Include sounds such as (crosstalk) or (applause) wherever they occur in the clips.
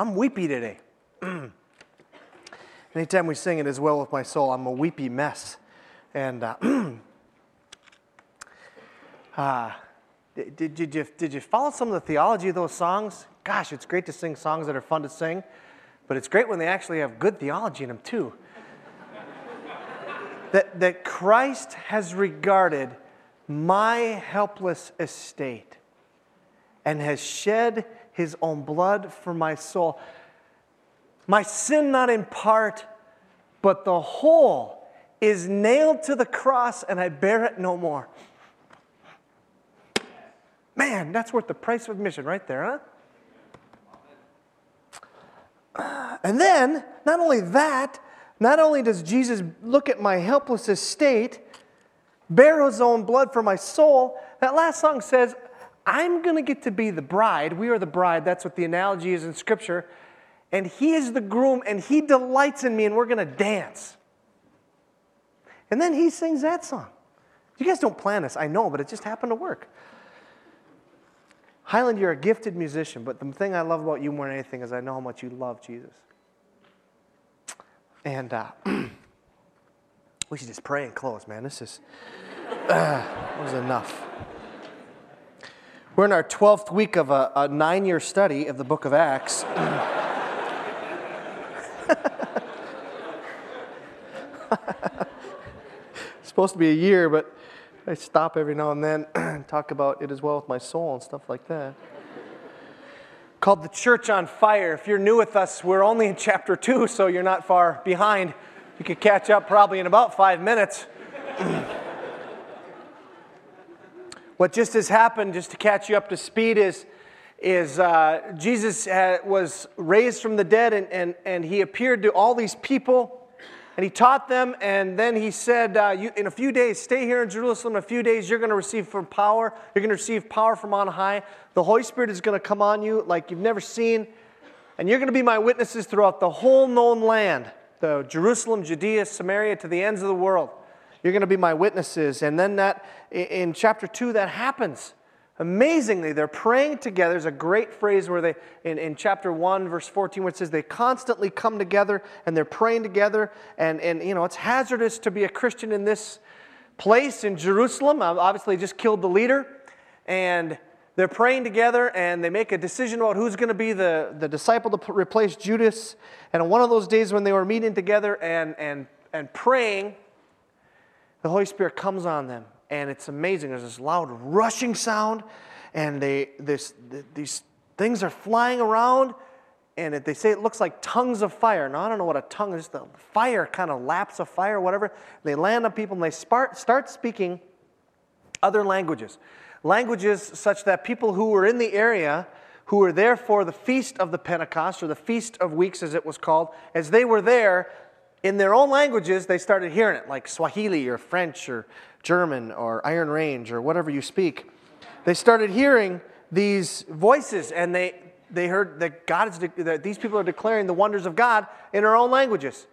I'm weepy today. (clears throat) Anytime we sing it as well with my soul, I'm a weepy mess. And uh, (clears throat) uh, did, did, you, did you follow some of the theology of those songs? Gosh, it's great to sing songs that are fun to sing, but it's great when they actually have good theology in them too. (laughs) that, that Christ has regarded my helpless estate and has shed his own blood for my soul. My sin, not in part, but the whole, is nailed to the cross, and I bear it no more. Man, that's worth the price of admission right there, huh? And then, not only that, not only does Jesus look at my helpless estate, bear his own blood for my soul, that last song says, I'm going to get to be the bride. We are the bride. That's what the analogy is in Scripture. And he is the groom, and he delights in me, and we're going to dance. And then he sings that song. You guys don't plan this, I know, but it just happened to work. Highland, you're a gifted musician, but the thing I love about you more than anything is I know how much you love Jesus. And uh, (clears throat) we should just pray and close, man. This is uh, was enough. We're in our 12th week of a, a nine year study of the book of Acts. (laughs) it's supposed to be a year, but I stop every now and then and (clears throat) talk about it as well with my soul and stuff like that. Called The Church on Fire. If you're new with us, we're only in chapter two, so you're not far behind. You could catch up probably in about five minutes. (clears throat) what just has happened, just to catch you up to speed, is, is uh, Jesus was raised from the dead and, and, and he appeared to all these people and he taught them, and then he said, uh, you, In a few days, stay here in Jerusalem. In a few days, you're going to receive from power. You're going to receive power from on high. The Holy Spirit is going to come on you like you've never seen. And you're going to be my witnesses throughout the whole known land the Jerusalem, Judea, Samaria, to the ends of the world. You're going to be my witnesses. And then that, in chapter 2, that happens. Amazingly, they're praying together. There's a great phrase where they, in, in chapter 1, verse 14, where it says they constantly come together and they're praying together. And, and, you know, it's hazardous to be a Christian in this place in Jerusalem. Obviously, just killed the leader. And they're praying together and they make a decision about who's going to be the, the disciple to replace Judas. And on one of those days when they were meeting together and, and, and praying, the Holy Spirit comes on them and it's amazing. There's this loud rushing sound, and they, this, these things are flying around, and they say it looks like tongues of fire. Now, I don't know what a tongue is. The fire kind of laps of fire, whatever. They land on people, and they start, start speaking other languages. Languages such that people who were in the area, who were there for the feast of the Pentecost, or the Feast of Weeks as it was called, as they were there, in their own languages, they started hearing it, like Swahili or French or German or Iron Range or whatever you speak, they started hearing these voices and they, they heard that God is de- that these people are declaring the wonders of God in their own languages.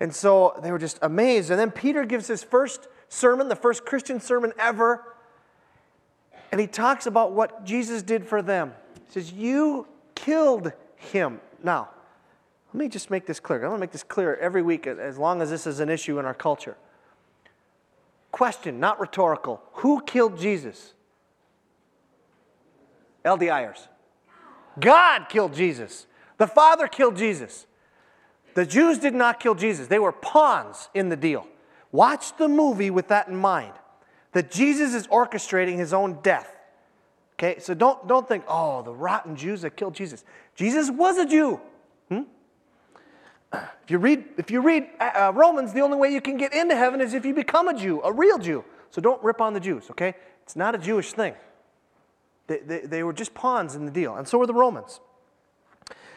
And so they were just amazed. And then Peter gives his first sermon, the first Christian sermon ever, and he talks about what Jesus did for them. He says, You killed him. Now, let me just make this clear. I'm going to make this clear every week as long as this is an issue in our culture. Question, not rhetorical. Who killed Jesus? LDIers. God killed Jesus. The Father killed Jesus. The Jews did not kill Jesus, they were pawns in the deal. Watch the movie with that in mind that Jesus is orchestrating his own death. Okay, so don't, don't think, oh, the rotten Jews that killed Jesus. Jesus was a Jew. Hmm? If you read, if you read uh, uh, Romans, the only way you can get into heaven is if you become a Jew, a real Jew. So don't rip on the Jews, okay? It's not a Jewish thing. They, they, they were just pawns in the deal, and so were the Romans.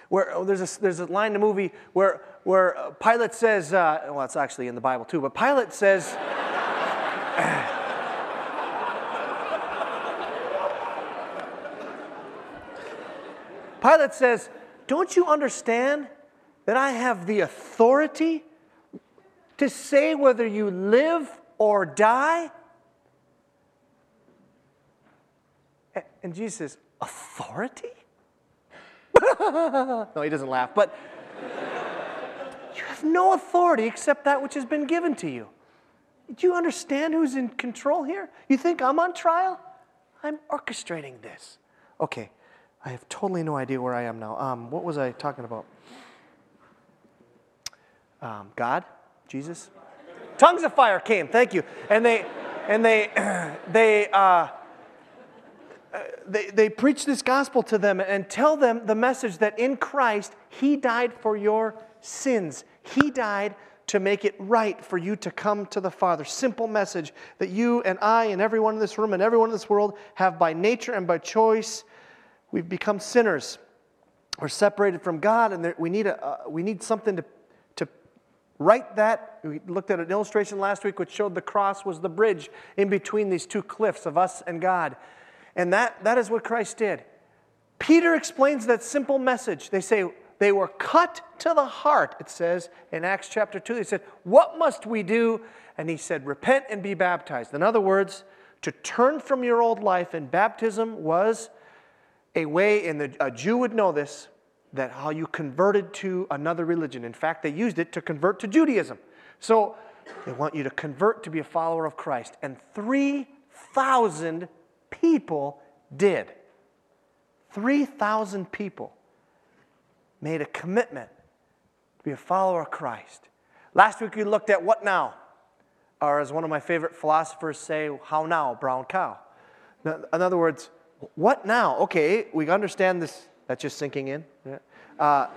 Where oh, there's a, there's a line in the movie where, where uh, Pilate says, uh, well, it's actually in the Bible too, but Pilate says, (laughs) Pilate says, Don't you understand that I have the authority to say whether you live or die? And Jesus says, Authority? (laughs) no, he doesn't laugh, but you have no authority except that which has been given to you. Do you understand who's in control here? You think I'm on trial? I'm orchestrating this. Okay, I have totally no idea where I am now. Um, what was I talking about? Um, God, Jesus. Tongues of fire came. Thank you. And they, and they, (clears throat) they, uh, they, they preach this gospel to them and tell them the message that in Christ, He died for your sins. He died to make it right for you to come to the Father. Simple message that you and I and everyone in this room and everyone in this world have by nature and by choice. We've become sinners. We're separated from God, and there, we, need a, uh, we need something to right that. We looked at an illustration last week which showed the cross was the bridge in between these two cliffs of us and God. And that, that is what Christ did. Peter explains that simple message. They say, they were cut to the heart, it says in Acts chapter 2. They said, What must we do? And he said, Repent and be baptized. In other words, to turn from your old life, and baptism was a way, and a Jew would know this, that how you converted to another religion. In fact, they used it to convert to Judaism. So they want you to convert to be a follower of Christ. And 3,000 people did. 3,000 people made a commitment to be a follower of Christ. Last week we looked at what now? Or as one of my favorite philosophers say, how now, brown cow? In other words, what now? Okay, we understand this. That's just sinking in. Uh,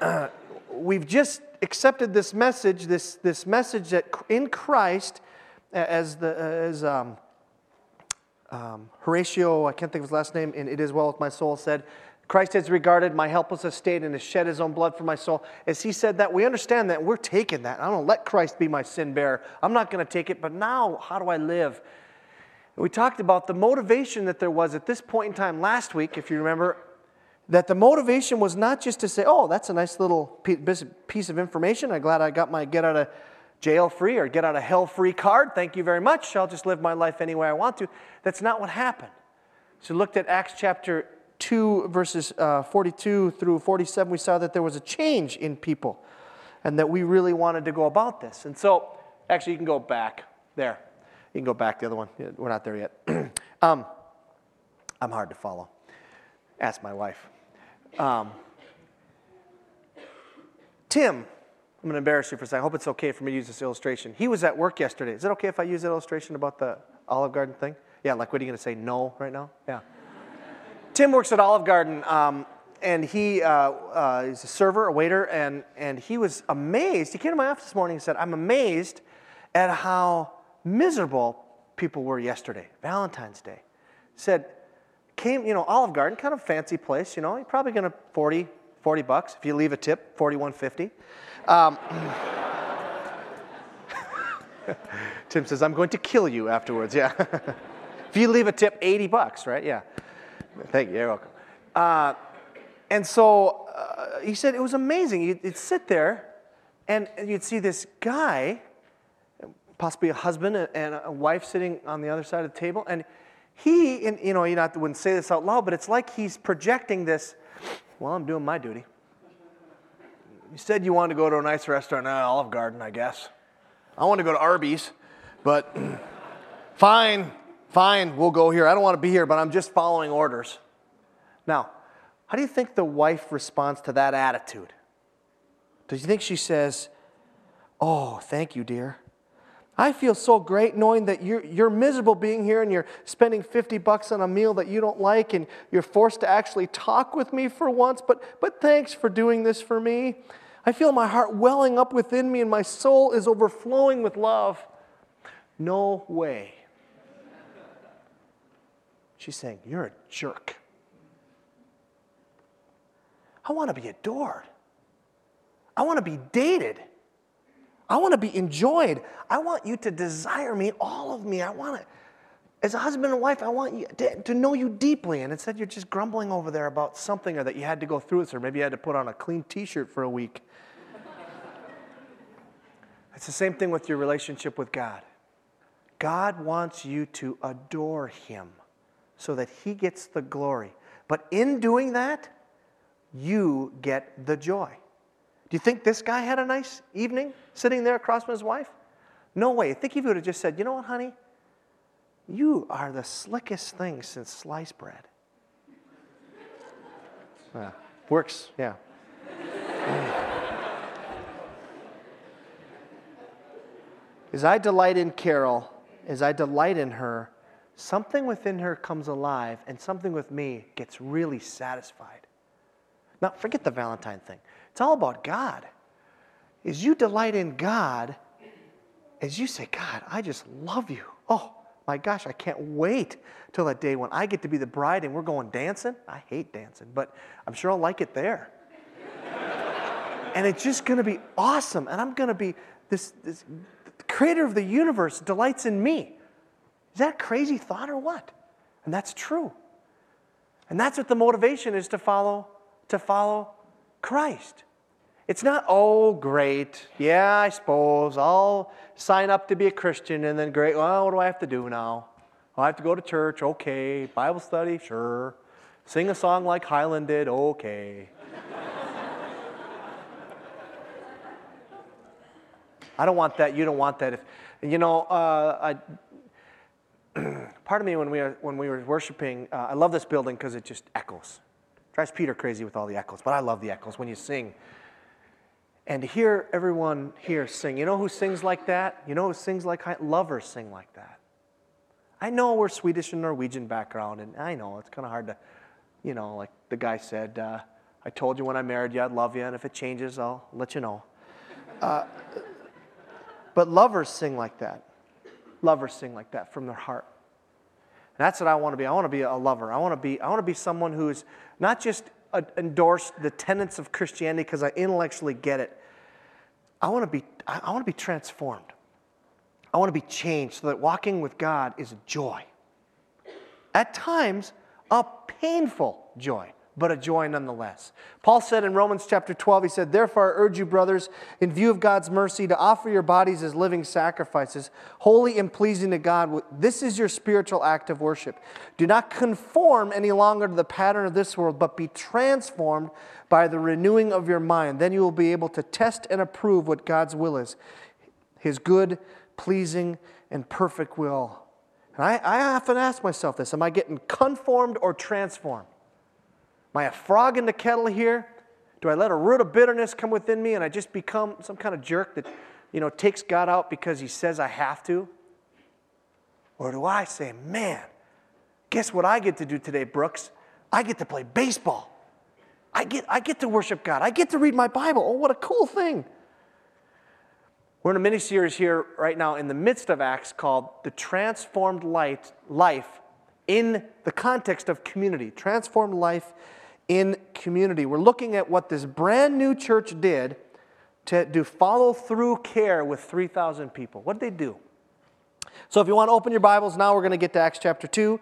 (clears throat) we've just accepted this message, this, this message that in Christ, as, the, as um, um, Horatio, I can't think of his last name, in It Is Well With My Soul said, Christ has regarded my helpless estate and has shed his own blood for my soul. As he said that, we understand that we're taking that. I don't let Christ be my sin bearer. I'm not going to take it, but now how do I live? We talked about the motivation that there was at this point in time last week, if you remember, that the motivation was not just to say, oh, that's a nice little piece of information. I'm glad I got my get out of jail free or get out of hell free card. Thank you very much. I'll just live my life any way I want to. That's not what happened. So, looked at Acts chapter 2, verses uh, 42 through 47, we saw that there was a change in people and that we really wanted to go about this. And so, actually, you can go back there. You can go back the other one. We're not there yet. (clears throat) um, I'm hard to follow. Ask my wife. Um, Tim, I'm going to embarrass you for a second. I hope it's okay for me to use this illustration. He was at work yesterday. Is it okay if I use that illustration about the Olive Garden thing? Yeah, like what are you going to say? No right now? Yeah. Tim works at Olive Garden, um, and he uh, uh, he's a server, a waiter, and, and he was amazed. He came to my office this morning and said, I'm amazed at how miserable people were yesterday, Valentine's Day. Said, came, you know, Olive Garden, kind of fancy place, you know, you're probably to 40, 40 bucks. If you leave a tip, 41.50. Um, (laughs) Tim says, I'm going to kill you afterwards, yeah. (laughs) if you leave a tip, 80 bucks, right? Yeah. Thank you. You're welcome. Uh, and so uh, he said it was amazing. You'd, you'd, sit there, and you'd see this guy, possibly a husband and a wife sitting on the other side of the table, and he, you know, you not wouldn't say this out loud, but it's like he's projecting this. Well, I'm doing my duty. You said you wanted to go to a nice restaurant, uh, Olive Garden, I guess. I want to go to Arby's, but (clears throat) fine. Fine, we'll go here. I don't want to be here, but I'm just following orders. Now, how do you think the wife responds to that attitude? Do you think she says, Oh, thank you, dear? I feel so great knowing that you're, you're miserable being here and you're spending 50 bucks on a meal that you don't like and you're forced to actually talk with me for once, but, but thanks for doing this for me. I feel my heart welling up within me and my soul is overflowing with love. No way. She's saying, You're a jerk. I want to be adored. I want to be dated. I want to be enjoyed. I want you to desire me, all of me. I want to, as a husband and wife, I want you to, to know you deeply. And instead, you're just grumbling over there about something or that you had to go through this, or maybe you had to put on a clean t shirt for a week. (laughs) it's the same thing with your relationship with God. God wants you to adore Him so that he gets the glory. But in doing that, you get the joy. Do you think this guy had a nice evening sitting there across from his wife? No way. I think he would have just said, You know what, honey? You are the slickest thing since sliced bread. (laughs) Yeah, works, yeah. (sighs) as I delight in Carol, as I delight in her, something within her comes alive and something with me gets really satisfied. Now, forget the Valentine thing. It's all about God. As you delight in God, as you say, God, I just love you. Oh, my gosh, I can't wait till that day when I get to be the bride and we're going dancing. I hate dancing, but I'm sure I'll like it there. and it's just going to be awesome. And I'm going to be this, this creator of the universe delights in me. Is that crazy thought or what? And that's true. And that's what the motivation is to follow to follow Christ. It's not, oh, great. Yeah, I suppose. I'll sign up to be a Christian and then great. Well, what do I have to do now? I have to go to church. Okay. Bible study? Sure. Sing a song like Highland did? Okay. (laughs) I don't want that. You don't want that. If, you know, uh, I, (clears throat) part of me when we were, when we were worshiping, uh, I love this building because it just echoes. Drives Peter crazy with all the echoes, but I love the echoes when you sing. And to hear everyone here sing, you know who sings like that? You know who sings like lovers sing like that? I know we're Swedish and Norwegian background, and I know it's kind of hard to, you know, like the guy said, uh, I told you when I married you I'd love you, and if it changes, I'll let you know. Uh, but lovers sing like that. Lovers sing like that from their heart. That's what I want to be. I want to be a lover. I want to be, I want to be someone who's not just endorse the tenets of Christianity because I intellectually get it. I want to be, I want to be transformed. I want to be changed so that walking with God is a joy. At times, a painful joy but a joy nonetheless. Paul said in Romans chapter 12, he said, Therefore I urge you, brothers, in view of God's mercy, to offer your bodies as living sacrifices, holy and pleasing to God. This is your spiritual act of worship. Do not conform any longer to the pattern of this world, but be transformed by the renewing of your mind. Then you will be able to test and approve what God's will is his good, pleasing, and perfect will. And I, I often ask myself this Am I getting conformed or transformed? Am I a frog in the kettle here? Do I let a root of bitterness come within me and I just become some kind of jerk that, you know, takes God out because he says I have to? Or do I say, man, guess what I get to do today, Brooks? I get to play baseball. I get, I get to worship God. I get to read my Bible. Oh, what a cool thing. We're in a mini series here right now in the midst of Acts called The Transformed Light, Life in the context of community. Transformed Life in community. We're looking at what this brand new church did to do follow through care with 3,000 people. What did they do? So, if you want to open your Bibles now, we're going to get to Acts chapter 2,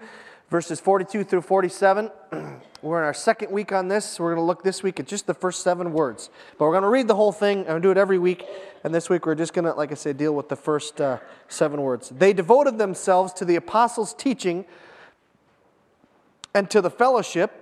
verses 42 through 47. (clears throat) we're in our second week on this. We're going to look this week at just the first seven words. But we're going to read the whole thing and do it every week. And this week, we're just going to, like I said, deal with the first uh, seven words. They devoted themselves to the apostles' teaching and to the fellowship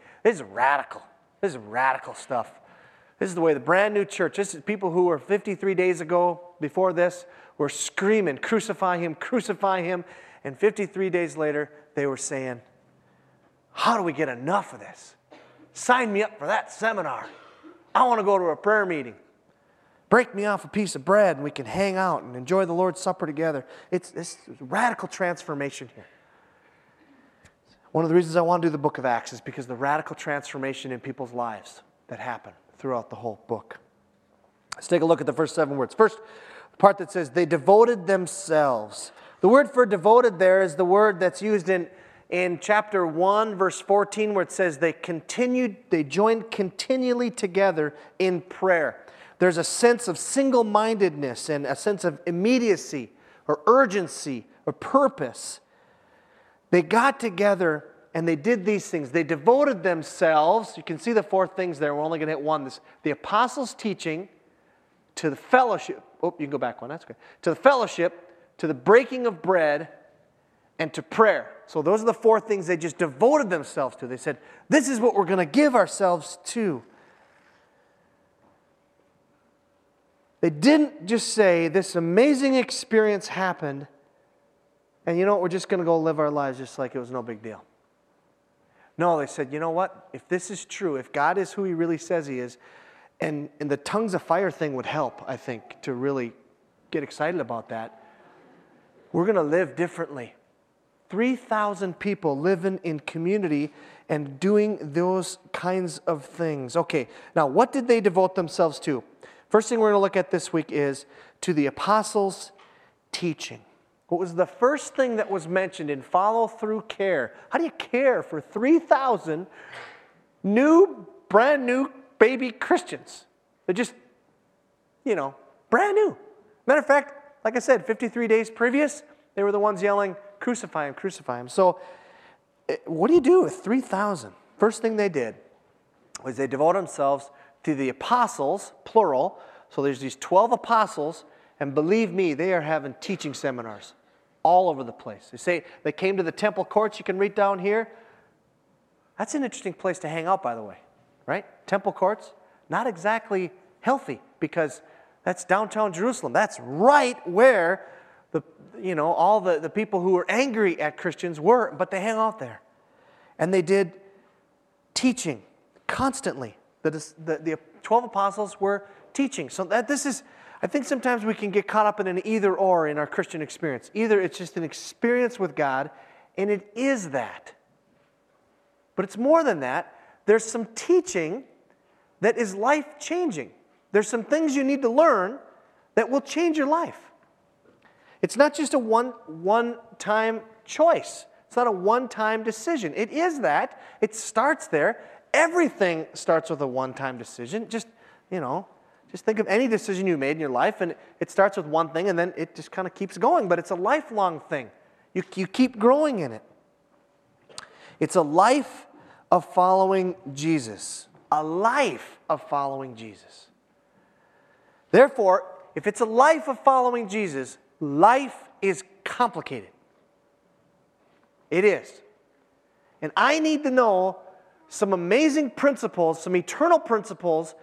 This is radical. This is radical stuff. This is the way the brand new church, this is people who were 53 days ago before this, were screaming, crucify him, crucify him. And 53 days later, they were saying, How do we get enough of this? Sign me up for that seminar. I want to go to a prayer meeting. Break me off a piece of bread and we can hang out and enjoy the Lord's Supper together. It's this radical transformation here. One of the reasons I want to do the book of Acts is because the radical transformation in people's lives that happen throughout the whole book. Let's take a look at the first seven words. First, the part that says they devoted themselves. The word for devoted there is the word that's used in, in chapter 1, verse 14, where it says they continued, they joined continually together in prayer. There's a sense of single mindedness and a sense of immediacy or urgency or purpose. They got together and they did these things. They devoted themselves. You can see the four things there. We're only going to hit one. This, the apostles' teaching, to the fellowship. Oh, you can go back one. That's good. To the fellowship, to the breaking of bread, and to prayer. So those are the four things they just devoted themselves to. They said, This is what we're going to give ourselves to. They didn't just say, This amazing experience happened, and you know what, we're just going to go live our lives just like it was no big deal. No, they said, You know what? If this is true, if God is who He really says He is, and, and the tongues of fire thing would help, I think, to really get excited about that. We're going to live differently. 3,000 people living in community and doing those kinds of things. Okay, now what did they devote themselves to? First thing we're going to look at this week is to the apostles' teaching. What was the first thing that was mentioned in follow through care? How do you care for 3,000 new, brand new baby Christians? They're just, you know, brand new. Matter of fact, like I said, 53 days previous, they were the ones yelling, Crucify him, crucify him. So, eh, what do you do with 3,000? First thing they did was they devoted themselves to the apostles, plural. So there's these 12 apostles, and believe me, they are having teaching seminars all over the place. They say they came to the temple courts, you can read down here. That's an interesting place to hang out, by the way, right? Temple courts, not exactly healthy because that's downtown Jerusalem. That's right where the, you know, all the, the people who were angry at Christians were, but they hang out there. And they did teaching constantly. The, the, the 12 apostles were teaching. So that this is, I think sometimes we can get caught up in an either or in our Christian experience. Either it's just an experience with God, and it is that. But it's more than that. There's some teaching that is life changing. There's some things you need to learn that will change your life. It's not just a one, one time choice. It's not a one time decision. It is that. It starts there. Everything starts with a one time decision. Just, you know, just think of any decision you made in your life, and it starts with one thing, and then it just kind of keeps going. But it's a lifelong thing. You, you keep growing in it. It's a life of following Jesus. A life of following Jesus. Therefore, if it's a life of following Jesus, life is complicated. It is. And I need to know some amazing principles, some eternal principles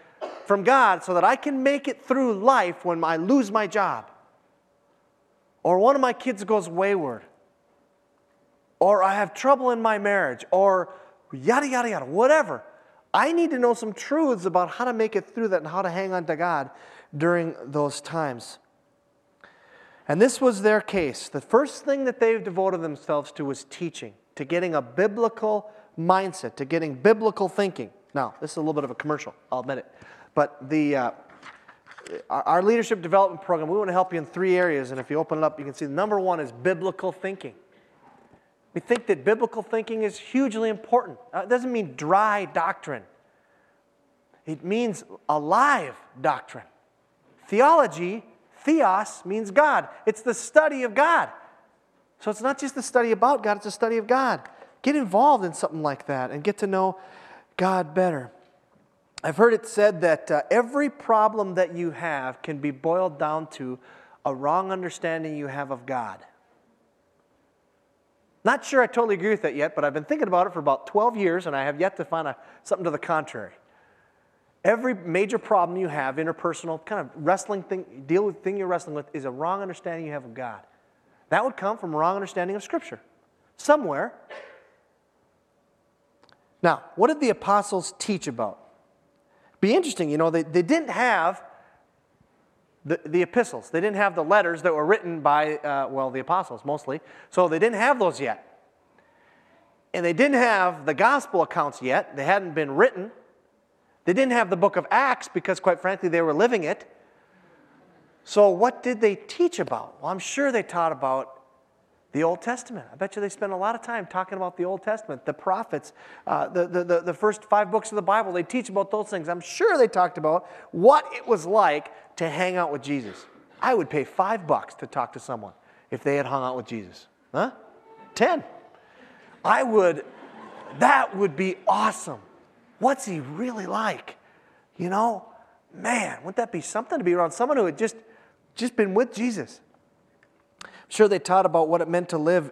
from God so that I can make it through life when I lose my job, or one of my kids goes wayward, or I have trouble in my marriage, or yada, yada, yada, whatever. I need to know some truths about how to make it through that and how to hang on to God during those times. And this was their case. The first thing that they've devoted themselves to was teaching, to getting a biblical mindset, to getting biblical thinking. Now, this is a little bit of a commercial, I'll admit it. But the, uh, our leadership development program, we want to help you in three areas. And if you open it up, you can see the number one is biblical thinking. We think that biblical thinking is hugely important. Uh, it doesn't mean dry doctrine, it means alive doctrine. Theology, theos, means God. It's the study of God. So it's not just the study about God, it's a study of God. Get involved in something like that and get to know God better. I've heard it said that uh, every problem that you have can be boiled down to a wrong understanding you have of God. Not sure I totally agree with that yet, but I've been thinking about it for about 12 years and I have yet to find a, something to the contrary. Every major problem you have, interpersonal, kind of wrestling thing, deal with thing you're wrestling with, is a wrong understanding you have of God. That would come from a wrong understanding of Scripture. Somewhere. Now, what did the apostles teach about? Be interesting, you know, they, they didn't have the, the epistles. They didn't have the letters that were written by, uh, well, the apostles mostly. So they didn't have those yet. And they didn't have the gospel accounts yet. They hadn't been written. They didn't have the book of Acts because, quite frankly, they were living it. So, what did they teach about? Well, I'm sure they taught about The Old Testament. I bet you they spend a lot of time talking about the Old Testament, the prophets, uh, the, the, the, the first five books of the Bible. They teach about those things. I'm sure they talked about what it was like to hang out with Jesus. I would pay five bucks to talk to someone if they had hung out with Jesus. Huh? Ten. I would, that would be awesome. What's he really like? You know, man, wouldn't that be something to be around someone who had just, just been with Jesus? Sure they taught about what it meant to live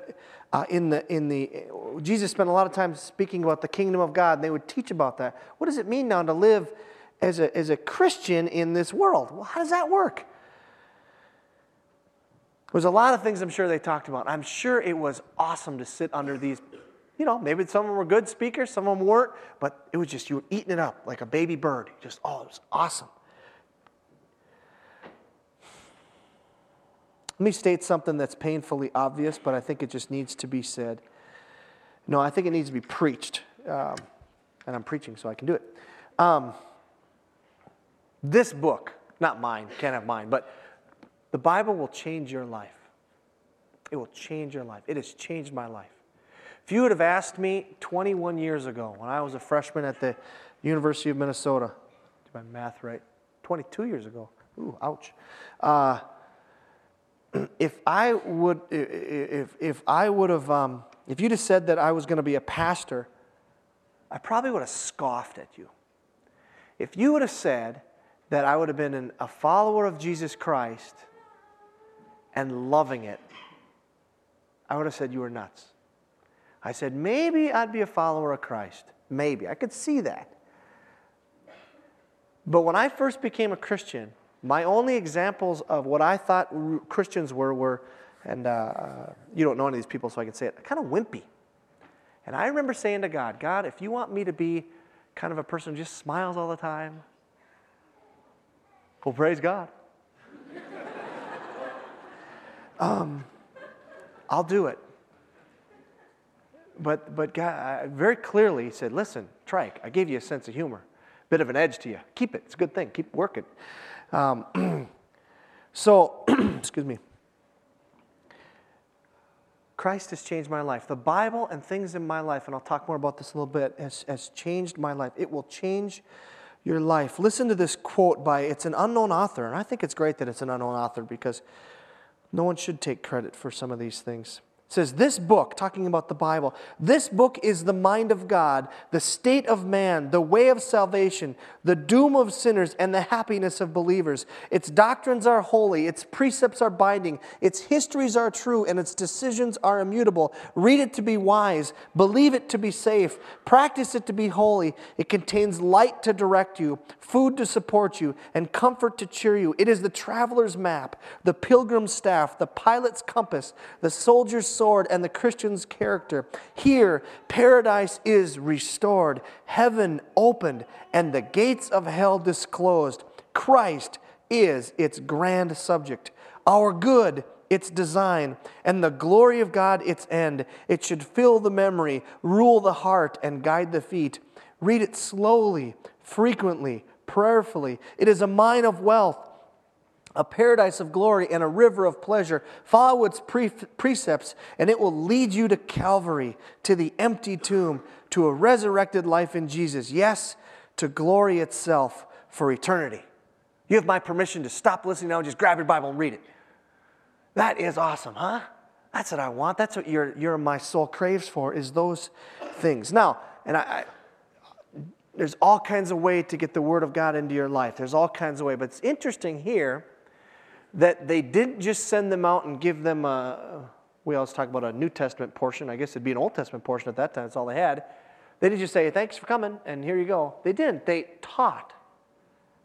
uh, in the in the. Jesus spent a lot of time speaking about the kingdom of God, and they would teach about that. What does it mean now to live as a as a Christian in this world? Well, how does that work? There's a lot of things I'm sure they talked about. I'm sure it was awesome to sit under these you know, maybe some of them were good speakers, some of them weren't, but it was just you were eating it up like a baby bird. Just, oh, it was awesome. Let me state something that's painfully obvious, but I think it just needs to be said. No, I think it needs to be preached. Um, and I'm preaching, so I can do it. Um, this book, not mine, can't have mine, but the Bible will change your life. It will change your life. It has changed my life. If you would have asked me 21 years ago, when I was a freshman at the University of Minnesota, do my math right? 22 years ago. Ooh, ouch. Uh, if I would, if, if I would have, um, if you'd have said that I was going to be a pastor, I probably would have scoffed at you. If you would have said that I would have been an, a follower of Jesus Christ and loving it, I would have said you were nuts. I said, maybe I'd be a follower of Christ. Maybe. I could see that. But when I first became a Christian, my only examples of what I thought Christians were were, and uh, you don't know any of these people, so I can say it, kind of wimpy. And I remember saying to God, God, if you want me to be kind of a person who just smiles all the time, well, praise God. (laughs) um, I'll do it. But, but God very clearly he said, listen, trike, I gave you a sense of humor, a bit of an edge to you. Keep it. It's a good thing. Keep working. Um, (clears throat) so, (clears throat) excuse me. Christ has changed my life. The Bible and things in my life, and I'll talk more about this a little bit, has, has changed my life. It will change your life. Listen to this quote by, it's an unknown author, and I think it's great that it's an unknown author because no one should take credit for some of these things says this book, talking about the Bible, this book is the mind of God, the state of man, the way of salvation, the doom of sinners, and the happiness of believers. Its doctrines are holy, its precepts are binding, its histories are true, and its decisions are immutable. Read it to be wise, believe it to be safe, practice it to be holy. It contains light to direct you, food to support you, and comfort to cheer you. It is the traveler's map, the pilgrim's staff, the pilot's compass, the soldier's sword and the Christian's character. Here, paradise is restored, heaven opened, and the gates of hell disclosed. Christ is its grand subject. Our good, its design, and the glory of God, its end. It should fill the memory, rule the heart, and guide the feet. Read it slowly, frequently, prayerfully. It is a mine of wealth a paradise of glory and a river of pleasure. Follow its pre- precepts, and it will lead you to Calvary, to the empty tomb, to a resurrected life in Jesus. Yes, to glory itself for eternity. You have my permission to stop listening now and just grab your Bible and read it. That is awesome, huh? That's what I want. That's what your, your my soul craves for, is those things. Now, and I, I there's all kinds of way to get the Word of God into your life. There's all kinds of way. But it's interesting here that they didn't just send them out and give them a, we always talk about a New Testament portion. I guess it'd be an Old Testament portion at that time. That's all they had. They didn't just say, thanks for coming, and here you go. They didn't. They taught.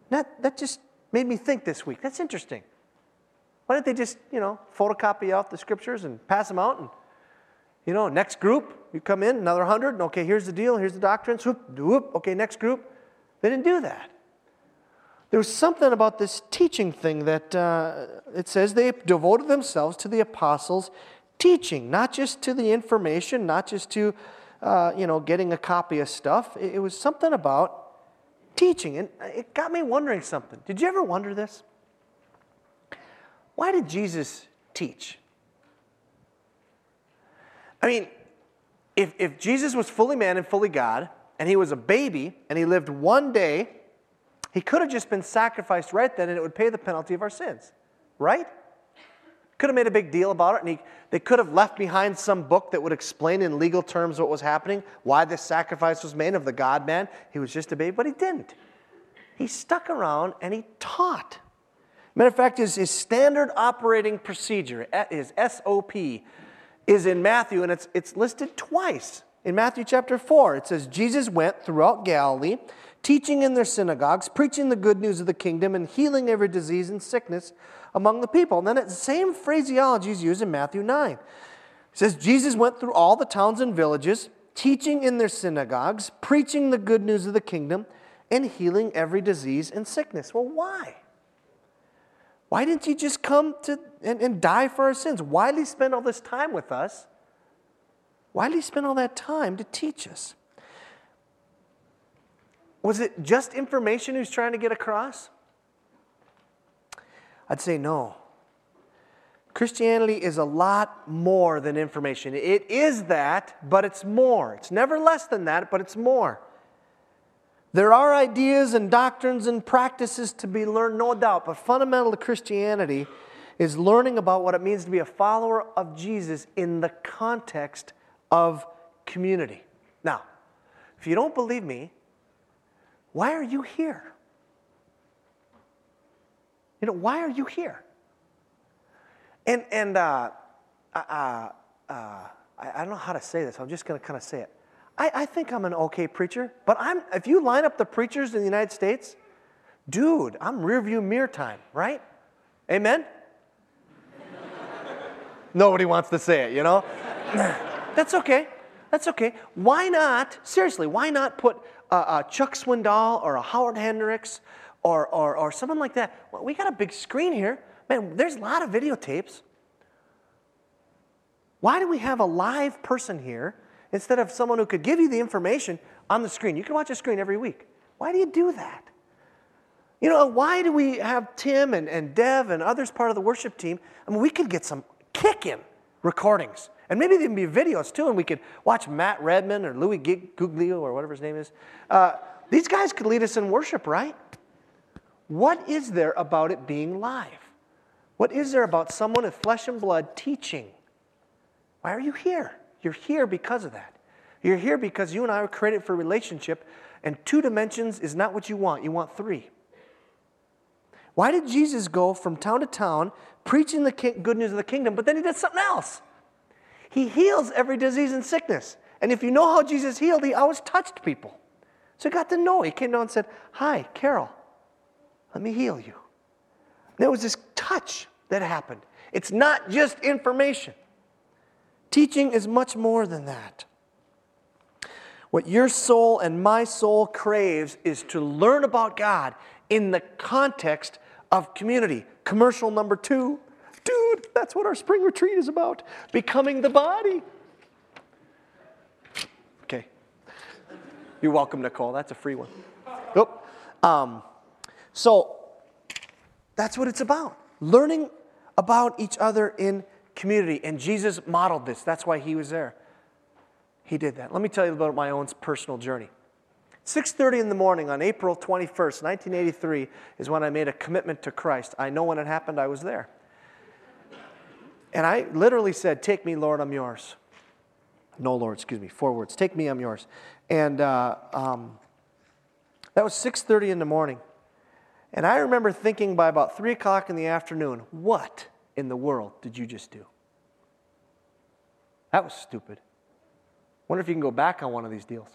That, that just made me think this week. That's interesting. Why didn't they just, you know, photocopy out the scriptures and pass them out? And, you know, next group, you come in, another hundred, and okay, here's the deal, here's the doctrines, whoop, whoop, okay, next group. They didn't do that there was something about this teaching thing that uh, it says they devoted themselves to the apostles' teaching, not just to the information, not just to, uh, you know, getting a copy of stuff. It, it was something about teaching. And it got me wondering something. Did you ever wonder this? Why did Jesus teach? I mean, if, if Jesus was fully man and fully God, and he was a baby, and he lived one day, he could have just been sacrificed right then, and it would pay the penalty of our sins, right? Could have made a big deal about it, and he, they could have left behind some book that would explain in legal terms what was happening, why this sacrifice was made of the God man. He was just a baby, but he didn't. He stuck around and he taught. Matter of fact, his, his standard operating procedure, eh, his SOP, is in Matthew, and it's, it's listed twice. In Matthew chapter 4, it says, Jesus went throughout Galilee, teaching in their synagogues, preaching the good news of the kingdom, and healing every disease and sickness among the people. And then the same phraseology is used in Matthew 9. It says, Jesus went through all the towns and villages, teaching in their synagogues, preaching the good news of the kingdom, and healing every disease and sickness. Well, why? Why didn't he just come to and, and die for our sins? Why did he spend all this time with us? Why did he spend all that time to teach us? Was it just information he was trying to get across? I'd say no. Christianity is a lot more than information. It is that, but it's more. It's never less than that, but it's more. There are ideas and doctrines and practices to be learned, no doubt, but fundamental to Christianity is learning about what it means to be a follower of Jesus in the context of community. Now, if you don't believe me, why are you here? You know, why are you here? And, and uh, uh, uh, I, I don't know how to say this, I'm just going to kind of say it. I, I think I'm an okay preacher, but I'm, if you line up the preachers in the United States, dude, I'm rear view mirror time, right? Amen? (laughs) Nobody wants to say it, you know? (clears throat) That's okay. That's okay. Why not, seriously, why not put a, Chuck Swindoll or a Howard Hendricks or, or, or someone like that? Well, we got a big screen here. Man, there's a lot of videotapes. Why do we have a live person here instead of someone who could give you the information on the screen. You can watch a screen every week. Why do you do that? You know, why do we have Tim and, and Dev and others part of the worship team? I mean, we could get some kicking recordings. And maybe there'd be videos too, and we could watch Matt Redman or Louie Giglio or whatever his name is. Uh, these guys could lead us in worship, right? What is there about it being live? What is there about someone in flesh and blood teaching? Why are you here? You're here because of that. You're here because you and I were created for relationship, and two dimensions is not what you want. You want three. Why did Jesus go from town to town preaching the good news of the kingdom, but then he did something else? He heals every disease and sickness. And if you know how Jesus healed, he always touched people. So he got to know. He came down and said, Hi, Carol, let me heal you. There was this touch that happened. It's not just information. Teaching is much more than that. What your soul and my soul craves is to learn about God in the context of community. Commercial number two. Dude, that's what our spring retreat is about becoming the body. Okay. You're welcome, Nicole. That's a free one. Nope. Um, so that's what it's about learning about each other in community. And Jesus modeled this. That's why he was there. He did that. Let me tell you about my own personal journey. 6:30 in the morning on April 21st, 1983 is when I made a commitment to Christ. I know when it happened, I was there. And I literally said, "Take me, Lord, I'm yours." No, Lord, excuse me. Four words. Take me, I'm yours. And uh, um, that was 6:30 in the morning. And I remember thinking by about three o'clock in the afternoon, what in the world did you just do? That was stupid. Wonder if you can go back on one of these deals.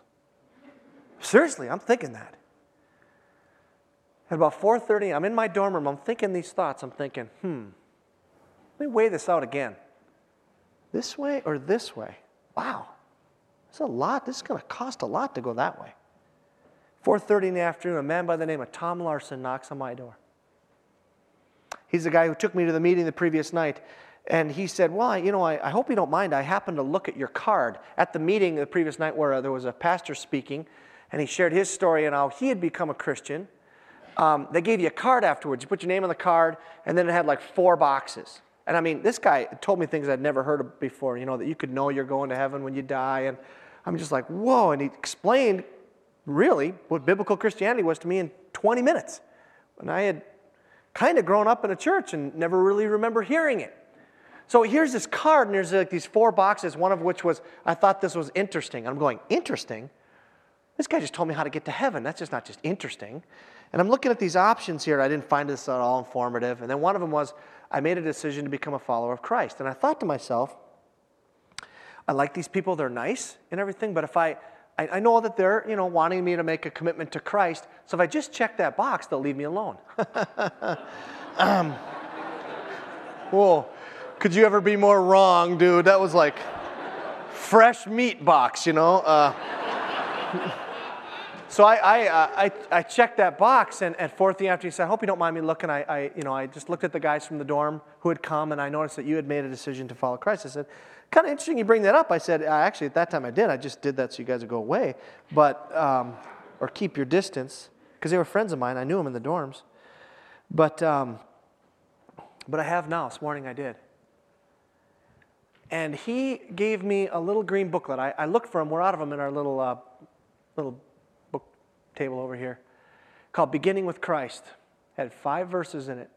Seriously, I'm thinking that. At about 4:30, I'm in my dorm room. I'm thinking these thoughts. I'm thinking, hmm, let me weigh this out again. This way or this way? Wow, it's a lot. This is going to cost a lot to go that way. 4:30 in the afternoon, a man by the name of Tom Larson knocks on my door. He's the guy who took me to the meeting the previous night. And he said, Well, you know, I, I hope you don't mind. I happened to look at your card at the meeting the previous night where uh, there was a pastor speaking, and he shared his story and how he had become a Christian. Um, they gave you a card afterwards. You put your name on the card, and then it had like four boxes. And I mean, this guy told me things I'd never heard of before, you know, that you could know you're going to heaven when you die. And I'm just like, whoa. And he explained really what biblical Christianity was to me in 20 minutes. And I had kind of grown up in a church and never really remember hearing it. So here's this card, and there's like these four boxes, one of which was, I thought this was interesting. I'm going, interesting? This guy just told me how to get to heaven. That's just not just interesting. And I'm looking at these options here. I didn't find this at all informative. And then one of them was, I made a decision to become a follower of Christ. And I thought to myself, I like these people, they're nice and everything, but if I, I, I know that they're, you know, wanting me to make a commitment to Christ, so if I just check that box, they'll leave me alone. (laughs) um, whoa, could you ever be more wrong, dude? That was like fresh meat box, you know? Uh, (laughs) so I, I, uh, I, I, checked that box, and at fourth the afternoon, he said, I hope you don't mind me looking. I, I, you know, I just looked at the guys from the dorm who had come, and I noticed that you had made a decision to follow Christ. I said, kind of interesting you bring that up. I said, actually, at that time I did. I just did that so you guys would go away, but, um, or keep your distance, because they were friends of mine. I knew them in the dorms. But, um, but I have now. This morning I did. And he gave me a little green booklet. I, I looked for them. We're out of them in our little, uh, little book table over here called Beginning with Christ. It had five verses in it.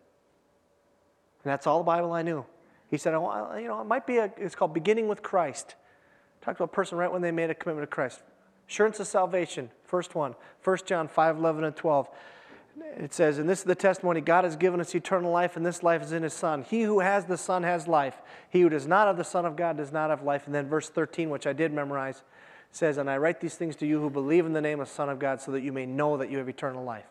And that's all the Bible I knew. He said, oh, you know, it might be a, it's called Beginning with Christ. Talked about a person right when they made a commitment to Christ. Assurance of salvation, first one. 1 John 5, 11, and 12. It says, and this is the testimony God has given us eternal life, and this life is in his Son. He who has the Son has life. He who does not have the Son of God does not have life. And then verse 13, which I did memorize, says, And I write these things to you who believe in the name of the Son of God, so that you may know that you have eternal life.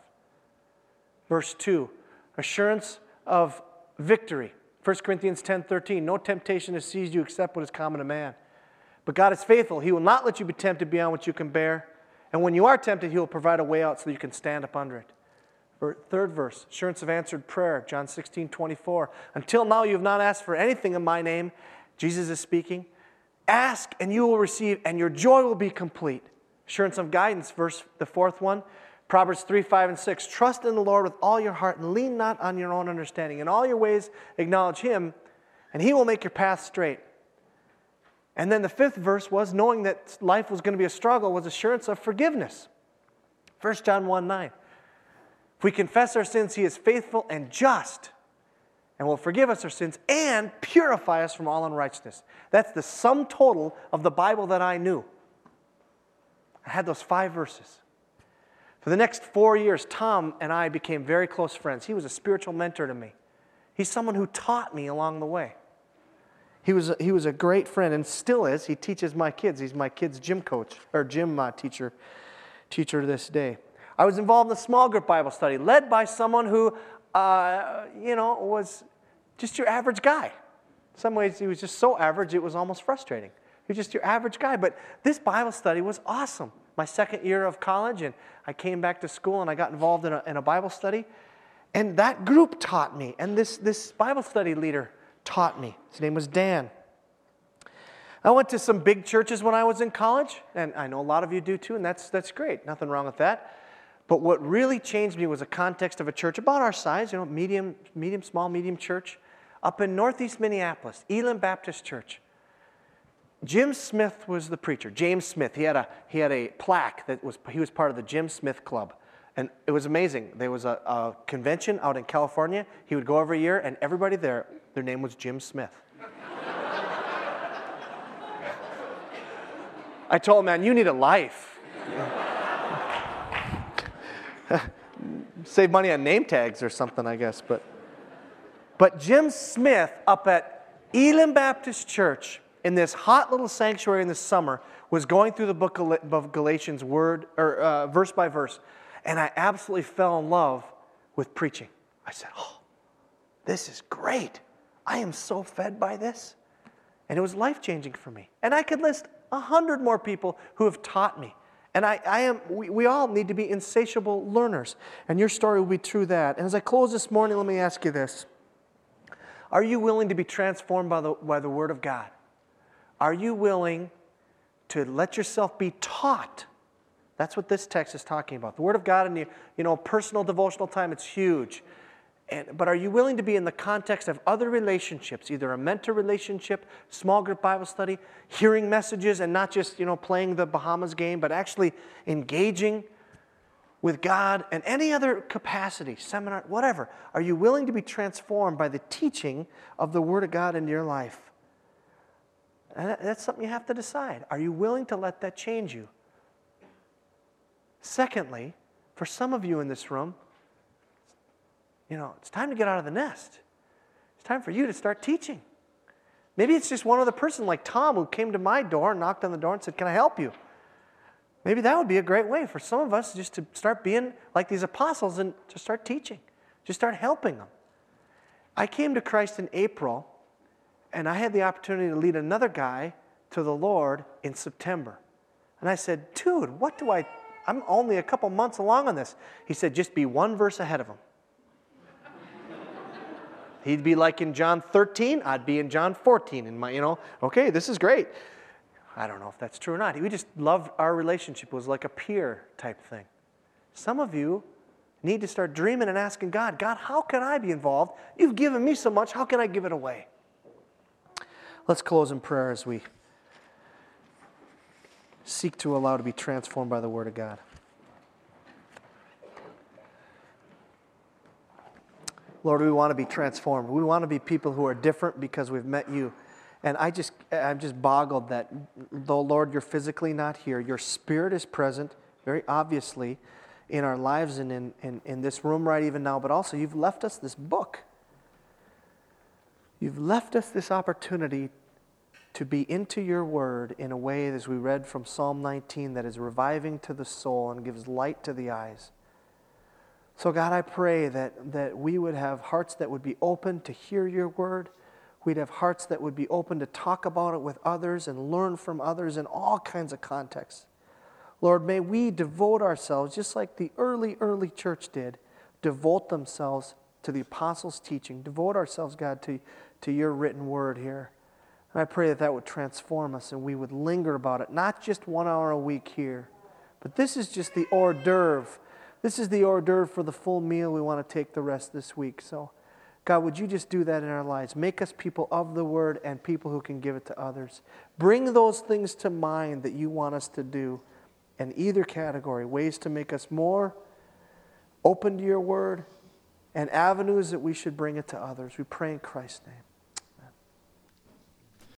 Verse 2 assurance of victory. 1 Corinthians 10 13. No temptation has seized you except what is common to man. But God is faithful. He will not let you be tempted beyond what you can bear. And when you are tempted, He will provide a way out so that you can stand up under it. Third verse, assurance of answered prayer, John 16 24. Until now, you have not asked for anything in my name. Jesus is speaking. Ask and you will receive, and your joy will be complete. Assurance of guidance, verse the fourth one. Proverbs 3, 5, and 6. Trust in the Lord with all your heart and lean not on your own understanding. In all your ways, acknowledge Him, and He will make your path straight. And then the fifth verse was knowing that life was going to be a struggle, was assurance of forgiveness. 1 John 1 9. If we confess our sins, He is faithful and just and will forgive us our sins and purify us from all unrighteousness. That's the sum total of the Bible that I knew. I had those five verses. For the next four years, Tom and I became very close friends. He was a spiritual mentor to me. He's someone who taught me along the way. He was, a, he was a great friend and still is. He teaches my kids. He's my kids' gym coach or gym uh, teacher, teacher this day. I was involved in a small group Bible study led by someone who, uh, you know, was just your average guy. In some ways, he was just so average, it was almost frustrating. He was just your average guy. But this Bible study was awesome. My second year of college, and I came back to school and I got involved in a, in a Bible study. And that group taught me, and this, this Bible study leader taught me. His name was Dan. I went to some big churches when I was in college, and I know a lot of you do too, and that's, that's great. Nothing wrong with that. But what really changed me was a context of a church about our size, you know, medium, medium, small, medium church up in northeast Minneapolis, Elim Baptist Church. Jim Smith was the preacher. James Smith. He had a, he had a plaque that was, he was part of the Jim Smith Club. And it was amazing. There was a, a convention out in California. He would go every year, and everybody there, their name was Jim Smith. (laughs) I told him, man, you need a life. (laughs) Save money on name tags or something, I guess. But but Jim Smith up at Elim Baptist Church in this hot little sanctuary in the summer was going through the book of Galatians word or uh, verse by verse, and I absolutely fell in love with preaching. I said, "Oh, this is great! I am so fed by this," and it was life changing for me. And I could list a hundred more people who have taught me. And I, I am, we, we all need to be insatiable learners. And your story will be true that. And as I close this morning, let me ask you this. Are you willing to be transformed by the, by the Word of God? Are you willing to let yourself be taught? That's what this text is talking about. The Word of God in your you know, personal devotional time, it's huge. And, but are you willing to be in the context of other relationships, either a mentor relationship, small group Bible study, hearing messages, and not just you know playing the Bahamas game, but actually engaging with God and any other capacity, seminar, whatever? Are you willing to be transformed by the teaching of the Word of God into your life? And that's something you have to decide. Are you willing to let that change you? Secondly, for some of you in this room, you know, it's time to get out of the nest. It's time for you to start teaching. Maybe it's just one other person like Tom who came to my door and knocked on the door and said, Can I help you? Maybe that would be a great way for some of us just to start being like these apostles and to start teaching, just start helping them. I came to Christ in April, and I had the opportunity to lead another guy to the Lord in September. And I said, Dude, what do I I'm only a couple months along on this. He said, just be one verse ahead of him. He'd be like in John 13, I'd be in John 14. In my, you know, okay, this is great. I don't know if that's true or not. We just loved our relationship. It was like a peer type thing. Some of you need to start dreaming and asking God, God, how can I be involved? You've given me so much. How can I give it away? Let's close in prayer as we seek to allow to be transformed by the Word of God. Lord, we want to be transformed. We want to be people who are different because we've met you. And I just, I'm just boggled that though, Lord, you're physically not here, your spirit is present very obviously in our lives and in, in, in this room right even now, but also you've left us this book. You've left us this opportunity to be into your word in a way, as we read from Psalm 19, that is reviving to the soul and gives light to the eyes. So, God, I pray that, that we would have hearts that would be open to hear your word. We'd have hearts that would be open to talk about it with others and learn from others in all kinds of contexts. Lord, may we devote ourselves, just like the early, early church did, devote themselves to the apostles' teaching, devote ourselves, God, to, to your written word here. And I pray that that would transform us and we would linger about it, not just one hour a week here, but this is just the hors d'oeuvre. This is the hors d'oeuvre for the full meal we want to take the rest this week. So, God, would you just do that in our lives? Make us people of the word and people who can give it to others. Bring those things to mind that you want us to do in either category ways to make us more open to your word and avenues that we should bring it to others. We pray in Christ's name.